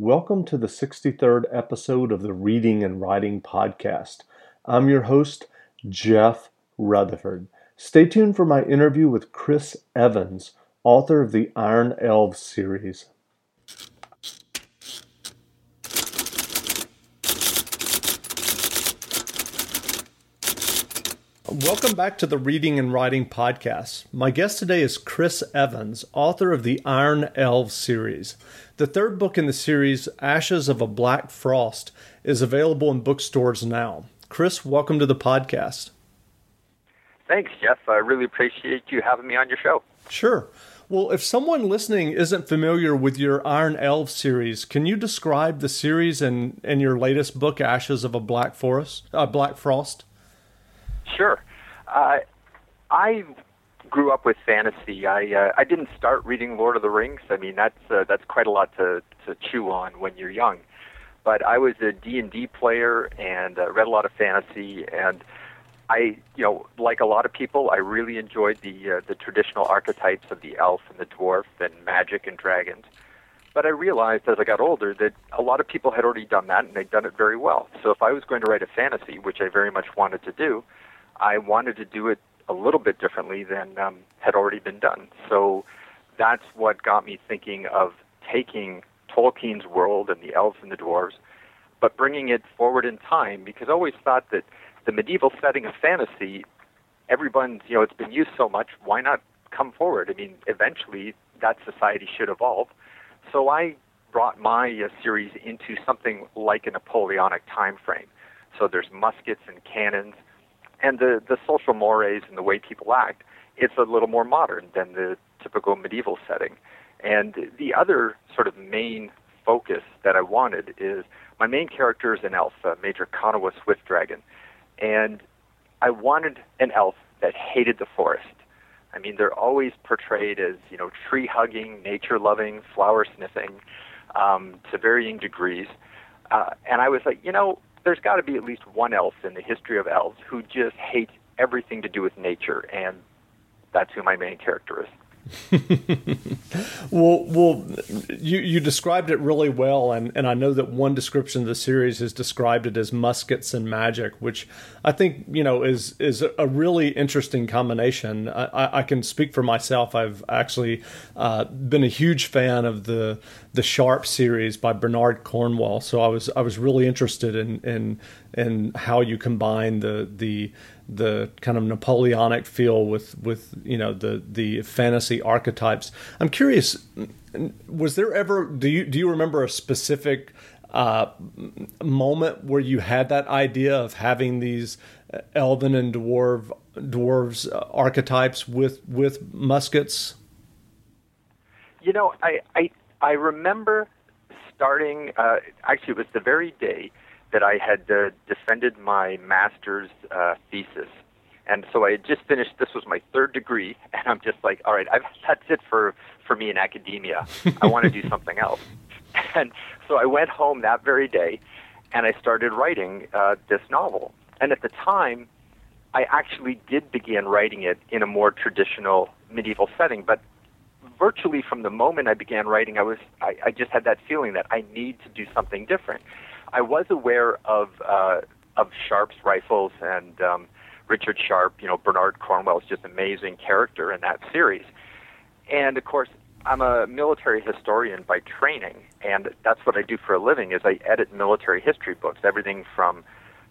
Welcome to the 63rd episode of the Reading and Writing Podcast. I'm your host, Jeff Rutherford. Stay tuned for my interview with Chris Evans, author of the Iron Elves series. Welcome back to the Reading and Writing Podcast. My guest today is Chris Evans, author of the Iron Elves series. The third book in the series, Ashes of a Black Frost, is available in bookstores now. Chris, welcome to the podcast. Thanks, Jeff. I really appreciate you having me on your show. Sure. Well, if someone listening isn't familiar with your Iron Elves series, can you describe the series and, and your latest book, Ashes of a Black Forest, uh, Black Frost? Sure. Uh, I grew up with fantasy. I uh, I didn't start reading Lord of the Rings. I mean, that's uh, that's quite a lot to to chew on when you're young. But I was a D&D player and uh, read a lot of fantasy and I, you know, like a lot of people, I really enjoyed the uh, the traditional archetypes of the elf and the dwarf and magic and dragons. But I realized as I got older that a lot of people had already done that and they'd done it very well. So if I was going to write a fantasy, which I very much wanted to do, I wanted to do it a little bit differently than um, had already been done. So that's what got me thinking of taking Tolkien's world and the elves and the dwarves, but bringing it forward in time because I always thought that the medieval setting of fantasy, everyone's, you know, it's been used so much, why not come forward? I mean, eventually that society should evolve. So I brought my uh, series into something like a Napoleonic time frame. So there's muskets and cannons and the the social mores and the way people act, it's a little more modern than the typical medieval setting. And the other sort of main focus that I wanted is my main character is an elf, uh, Major Konowa Swiftdragon, and I wanted an elf that hated the forest. I mean, they're always portrayed as you know tree hugging, nature loving, flower sniffing, um, to varying degrees. Uh, and I was like, you know, there's got to be at least one elf in the history of elves who just hates everything to do with nature, and that's who my main character is. well, well, you you described it really well, and, and I know that one description of the series has described it as muskets and magic, which I think you know is is a really interesting combination. I, I can speak for myself. I've actually uh, been a huge fan of the the Sharpe series by Bernard Cornwell, so I was I was really interested in in in how you combine the the the kind of Napoleonic feel with with you know the the fantasy archetypes. I'm curious, was there ever do you do you remember a specific uh, moment where you had that idea of having these elven and dwarf dwarves uh, archetypes with with muskets? You know, I I I remember starting. Uh, actually, it was the very day that I had uh, defended my master's uh, thesis. And so I had just finished. This was my third degree, and I'm just like, all right, I've, that's it for for me in academia. I want to do something else. And so I went home that very day, and I started writing uh, this novel. And at the time, I actually did begin writing it in a more traditional medieval setting. But virtually from the moment I began writing, I was I, I just had that feeling that I need to do something different. I was aware of uh, of Sharpe's rifles and um, Richard Sharpe. You know, Bernard Cornwell is just amazing character in that series. And of course, I'm a military historian by training, and that's what I do for a living. Is I edit military history books, everything from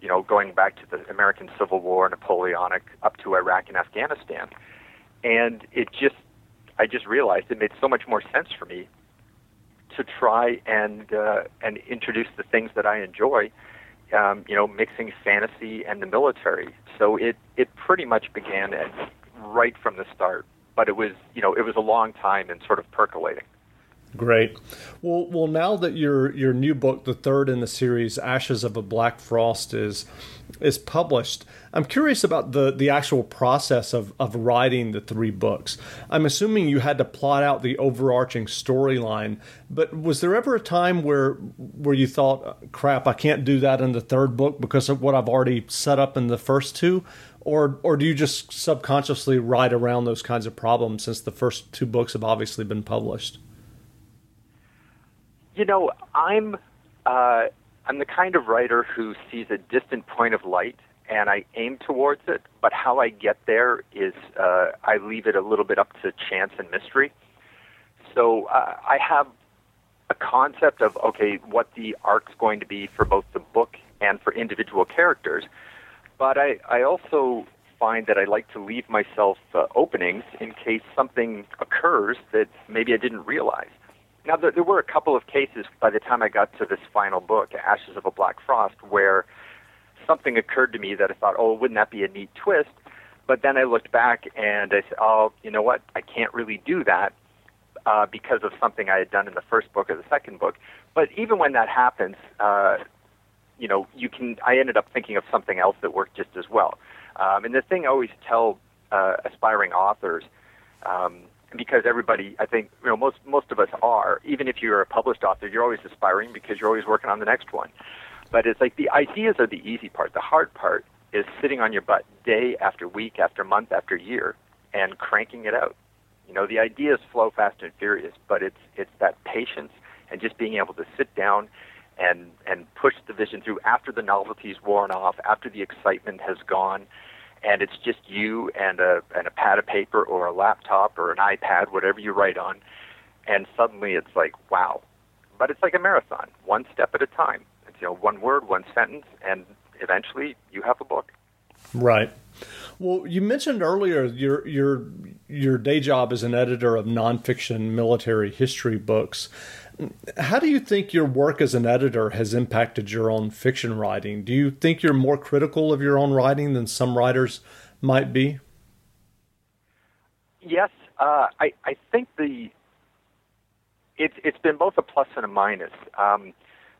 you know going back to the American Civil War, Napoleonic, up to Iraq and Afghanistan. And it just, I just realized it made so much more sense for me to try and uh, and introduce the things that I enjoy. Um, you know, mixing fantasy and the military. So it it pretty much began at, right from the start. But it was you know it was a long time and sort of percolating. Great. Well, well, now that your your new book, the third in the series, Ashes of a Black Frost, is is published, I'm curious about the the actual process of of writing the three books. I'm assuming you had to plot out the overarching storyline, but was there ever a time where where you thought, "Crap, I can't do that in the third book because of what I've already set up in the first two"? Or, or do you just subconsciously write around those kinds of problems since the first two books have obviously been published? You know, I'm uh, I'm the kind of writer who sees a distant point of light and I aim towards it, but how I get there is uh, I leave it a little bit up to chance and mystery. So uh, I have a concept of okay, what the arc's going to be for both the book and for individual characters, but I, I also find that I like to leave myself uh, openings in case something occurs that maybe I didn't realize. Now, there, there were a couple of cases by the time I got to this final book, Ashes of a Black Frost, where something occurred to me that I thought, oh, wouldn't that be a neat twist? But then I looked back and I said, oh, you know what? I can't really do that uh, because of something I had done in the first book or the second book. But even when that happens, uh, you know, you can. I ended up thinking of something else that worked just as well. Um, and the thing I always tell uh, aspiring authors, um, because everybody, I think, you know, most most of us are. Even if you're a published author, you're always aspiring because you're always working on the next one. But it's like the ideas are the easy part. The hard part is sitting on your butt day after week after month after year and cranking it out. You know, the ideas flow fast and furious, but it's it's that patience and just being able to sit down and and push the vision through after the novelty's worn off, after the excitement has gone, and it's just you and a and a pad of paper or a laptop or an iPad, whatever you write on, and suddenly it's like wow. But it's like a marathon, one step at a time. It's you know one word, one sentence, and eventually you have a book. Right. Well, you mentioned earlier your your your day job as an editor of nonfiction military history books. How do you think your work as an editor has impacted your own fiction writing? Do you think you're more critical of your own writing than some writers might be? Yes, uh, I, I think the it's it's been both a plus and a minus. Um,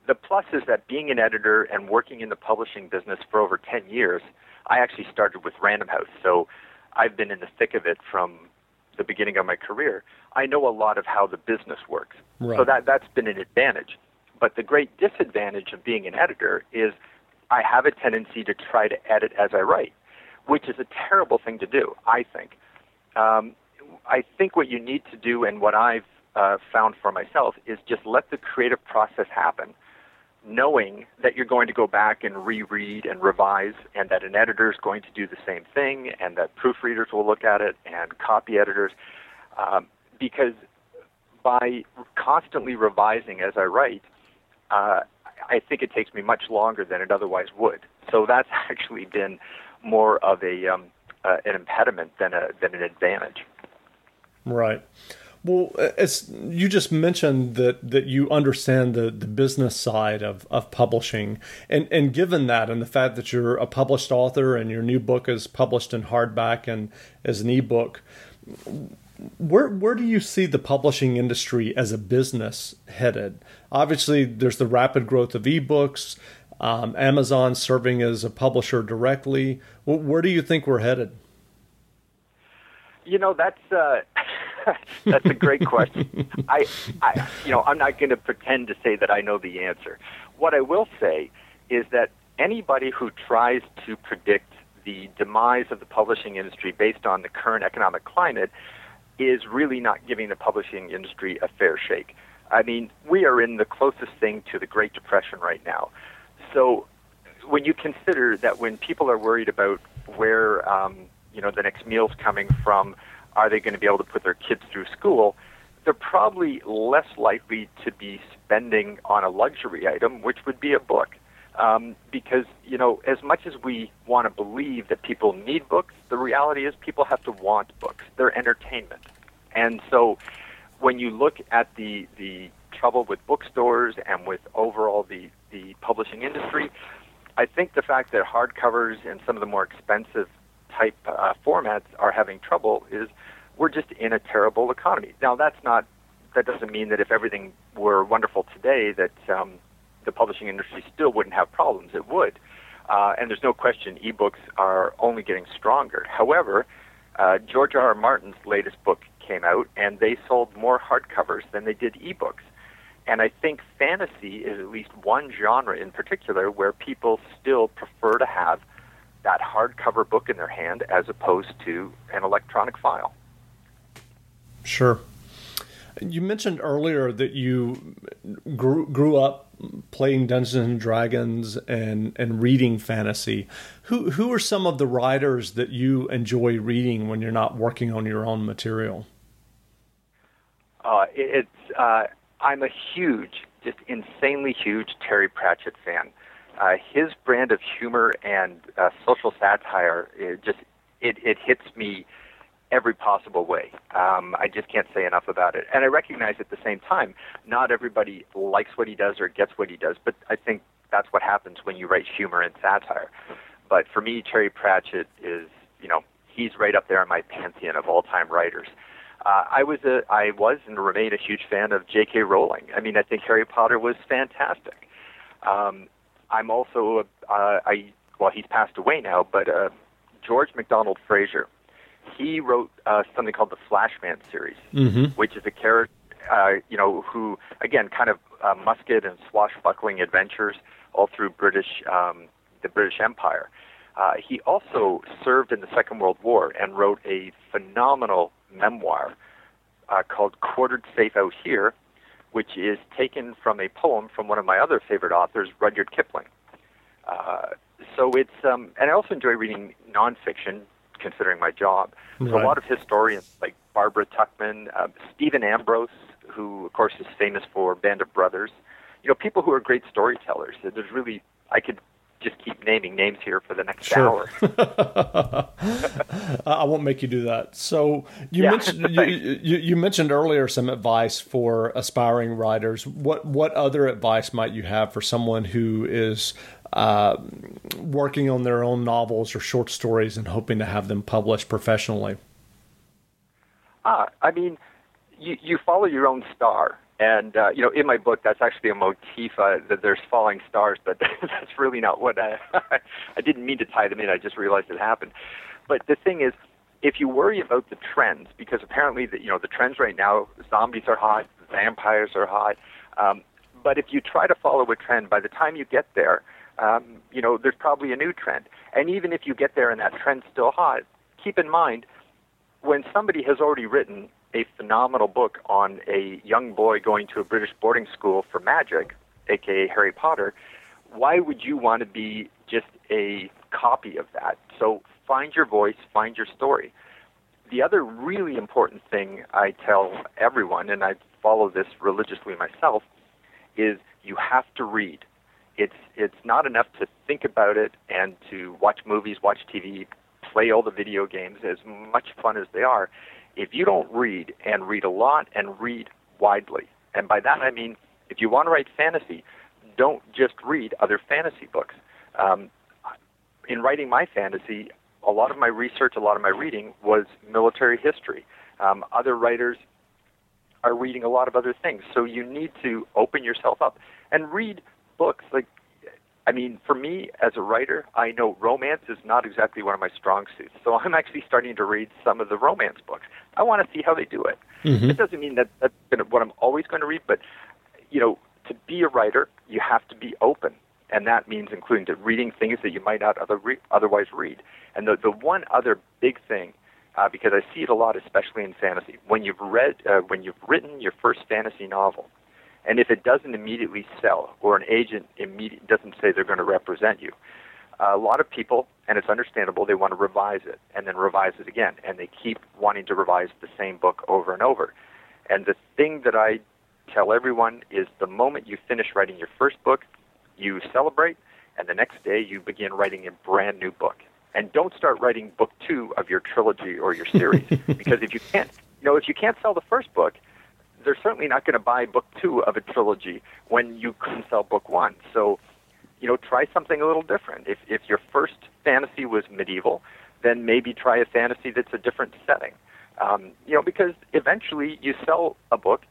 the plus is that being an editor and working in the publishing business for over ten years, I actually started with Random House, so I've been in the thick of it from the beginning of my career. I know a lot of how the business works. Right. So that that's been an advantage. But the great disadvantage of being an editor is I have a tendency to try to edit as I write, which is a terrible thing to do, I think. Um, I think what you need to do and what I've uh, found for myself is just let the creative process happen, knowing that you're going to go back and reread and revise, and that an editor is going to do the same thing, and that proofreaders will look at it, and copy editors. Um, because by constantly revising as I write, uh, I think it takes me much longer than it otherwise would. So that's actually been more of a um, uh, an impediment than a than an advantage. Right. Well, as you just mentioned that that you understand the, the business side of, of publishing, and and given that and the fact that you're a published author and your new book is published in hardback and as an ebook, where where do you see the publishing industry as a business headed? Obviously, there's the rapid growth of ebooks, um, Amazon serving as a publisher directly. Where do you think we're headed? You know, that's uh, that's a great question. I, I, you know, I'm not going to pretend to say that I know the answer. What I will say is that anybody who tries to predict the demise of the publishing industry based on the current economic climate is really not giving the publishing industry a fair shake. I mean, we are in the closest thing to the Great Depression right now. So when you consider that when people are worried about where um, you know the next meal's coming from, are they going to be able to put their kids through school? They're probably less likely to be spending on a luxury item, which would be a book. Um, because you know, as much as we want to believe that people need books, the reality is people have to want books. They're entertainment, and so when you look at the the trouble with bookstores and with overall the the publishing industry, I think the fact that hardcovers and some of the more expensive type uh, formats are having trouble is we're just in a terrible economy. Now that's not that doesn't mean that if everything were wonderful today that um, the publishing industry still wouldn't have problems. It would. Uh, and there's no question ebooks are only getting stronger. However, uh, George R. R. Martin's latest book came out, and they sold more hardcovers than they did ebooks. And I think fantasy is at least one genre in particular where people still prefer to have that hardcover book in their hand as opposed to an electronic file. Sure. You mentioned earlier that you grew, grew up playing Dungeons and Dragons and, and reading fantasy. Who who are some of the writers that you enjoy reading when you're not working on your own material? Uh, it's uh, I'm a huge, just insanely huge Terry Pratchett fan. Uh, his brand of humor and uh, social satire it just it, it hits me every possible way. Um, I just can't say enough about it. And I recognize at the same time, not everybody likes what he does or gets what he does, but I think that's what happens when you write humor and satire. But for me, Terry Pratchett is, you know, he's right up there in my pantheon of all-time writers. Uh, I was a, I was and remain a huge fan of J.K. Rowling. I mean, I think Harry Potter was fantastic. Um, I'm also, a, uh, I well, he's passed away now, but uh, George MacDonald Fraser he wrote uh, something called the Flashman series, mm-hmm. which is a character, uh, you know, who again kind of uh, musket and swashbuckling adventures all through British, um, the British Empire. Uh, he also served in the Second World War and wrote a phenomenal memoir uh, called Quartered Safe Out Here, which is taken from a poem from one of my other favorite authors, Rudyard Kipling. Uh, so it's, um, and I also enjoy reading nonfiction, considering my job. Right. So a lot of historians like Barbara Tuchman, uh, Stephen Ambrose, who of course is famous for Band of Brothers. You know, people who are great storytellers. There's really I could just keep naming names here for the next sure. hour. I won't make you do that. So you yeah. mentioned you, you, you, mentioned earlier some advice for aspiring writers. What what other advice might you have for someone who is uh, working on their own novels or short stories and hoping to have them published professionally? Ah, I mean, you, you follow your own star. And, uh, you know, in my book, that's actually a motif uh, that there's falling stars, but that's really not what I, I didn't mean to tie them in. I just realized it happened. But the thing is, if you worry about the trends, because apparently, the, you know, the trends right now, zombies are hot, vampires are hot. Um, but if you try to follow a trend, by the time you get there, um, you know, there's probably a new trend. And even if you get there and that trend's still hot, keep in mind when somebody has already written a phenomenal book on a young boy going to a British boarding school for magic, aka Harry Potter, why would you want to be just a copy of that? So find your voice, find your story. The other really important thing I tell everyone, and I follow this religiously myself, is you have to read it's it's not enough to think about it and to watch movies, watch TV, play all the video games as much fun as they are. If you don't read and read a lot and read widely, and by that I mean if you want to write fantasy, don't just read other fantasy books. Um, in writing my fantasy, a lot of my research, a lot of my reading was military history. Um, other writers are reading a lot of other things, so you need to open yourself up and read books like I mean, for me as a writer, I know romance is not exactly one of my strong suits. So I'm actually starting to read some of the romance books. I want to see how they do it. Mm-hmm. It doesn't mean that that's what I'm always going to read, but you know, to be a writer, you have to be open, and that means including to reading things that you might not other re- otherwise read. And the the one other big thing, uh, because I see it a lot, especially in fantasy, when you've read uh, when you've written your first fantasy novel and if it doesn't immediately sell, or an agent immediate, doesn't say they're going to represent you, a lot of people, and it's understandable, they want to revise it and then revise it again, and they keep wanting to revise the same book over and over. And the thing that I tell everyone is the moment you finish writing your first book, you celebrate, and the next day you begin writing a brand new book. And don't start writing book two of your trilogy or your series, because if you can't, you know, if you can't sell the first book, they're certainly not going to buy book two of a trilogy when you couldn't sell book one. So, you know, try something a little different. If if your first fantasy was medieval, then maybe try a fantasy that's a different setting. Um, you know, because eventually you sell a book,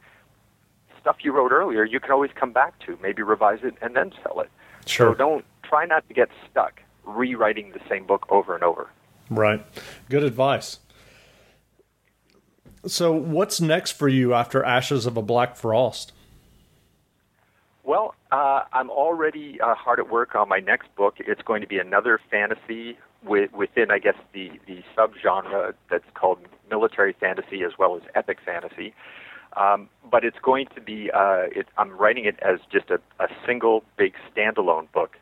stuff you wrote earlier, you can always come back to, maybe revise it and then sell it. Sure. So don't try not to get stuck rewriting the same book over and over. Right. Good advice. So, what's next for you after Ashes of a Black Frost? Well, uh, I'm already uh, hard at work on my next book. It's going to be another fantasy within, I guess, the, the subgenre that's called military fantasy as well as epic fantasy. Um, but it's going to be, uh, it, I'm writing it as just a, a single big standalone book.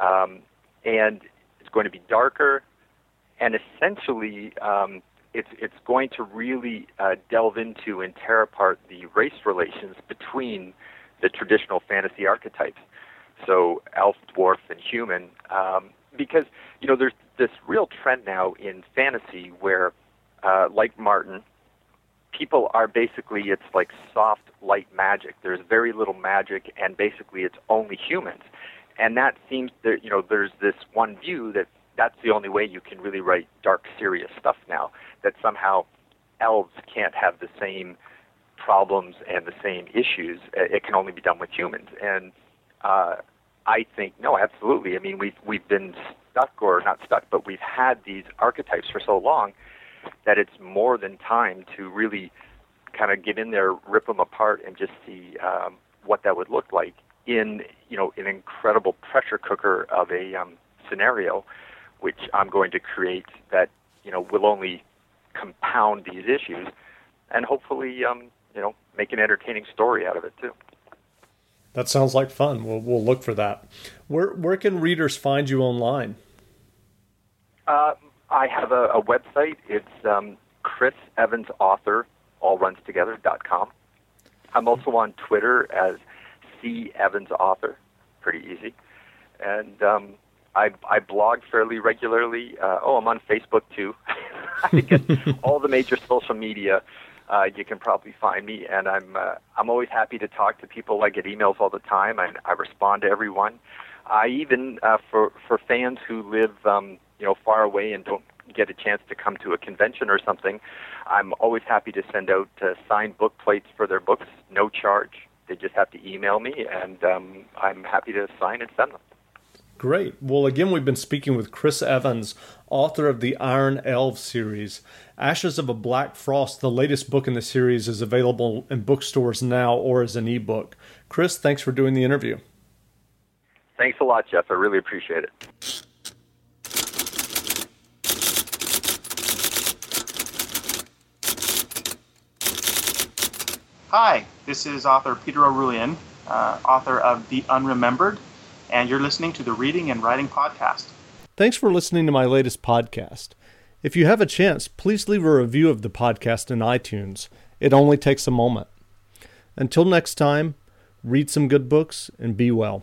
Um, and it's going to be darker, and essentially, um, it's, it's going to really uh, delve into and tear apart the race relations between the traditional fantasy archetypes. So, elf, dwarf, and human. Um, because, you know, there's this real trend now in fantasy where, uh, like Martin, people are basically it's like soft light magic there's very little magic and basically it's only humans and that seems that you know there's this one view that that's the only way you can really write dark serious stuff now that somehow elves can't have the same problems and the same issues. It can only be done with humans. And uh i think no absolutely. I mean we've we've been stuck or not stuck but we've had these archetypes for so long that it's more than time to really kind of get in there, rip them apart, and just see um, what that would look like in you know an incredible pressure cooker of a um, scenario, which I'm going to create that you know will only compound these issues, and hopefully um, you know make an entertaining story out of it too. That sounds like fun. We'll we'll look for that. Where where can readers find you online? Uh, I have a, a website. It's um, Chris Evans Author, all runs together, dot com. I'm also on Twitter as C Evans Author, pretty easy. And um, I, I blog fairly regularly. Uh, oh, I'm on Facebook too. I get all the major social media. Uh, you can probably find me, and I'm uh, I'm always happy to talk to people. I get emails all the time, and I respond to everyone. I even uh, for for fans who live um, you know far away and don't get a chance to come to a convention or something, I'm always happy to send out uh, signed book plates for their books, no charge. They just have to email me, and um, I'm happy to sign and send them. Great. Well, again, we've been speaking with Chris Evans, author of the Iron Elves series. Ashes of a Black Frost, the latest book in the series, is available in bookstores now or as an ebook. Chris, thanks for doing the interview. Thanks a lot, Jeff. I really appreciate it. Hi, this is author Peter Orullian, uh, author of The Unremembered, and you're listening to the Reading and Writing Podcast. Thanks for listening to my latest podcast. If you have a chance, please leave a review of the podcast in iTunes. It only takes a moment. Until next time, read some good books and be well.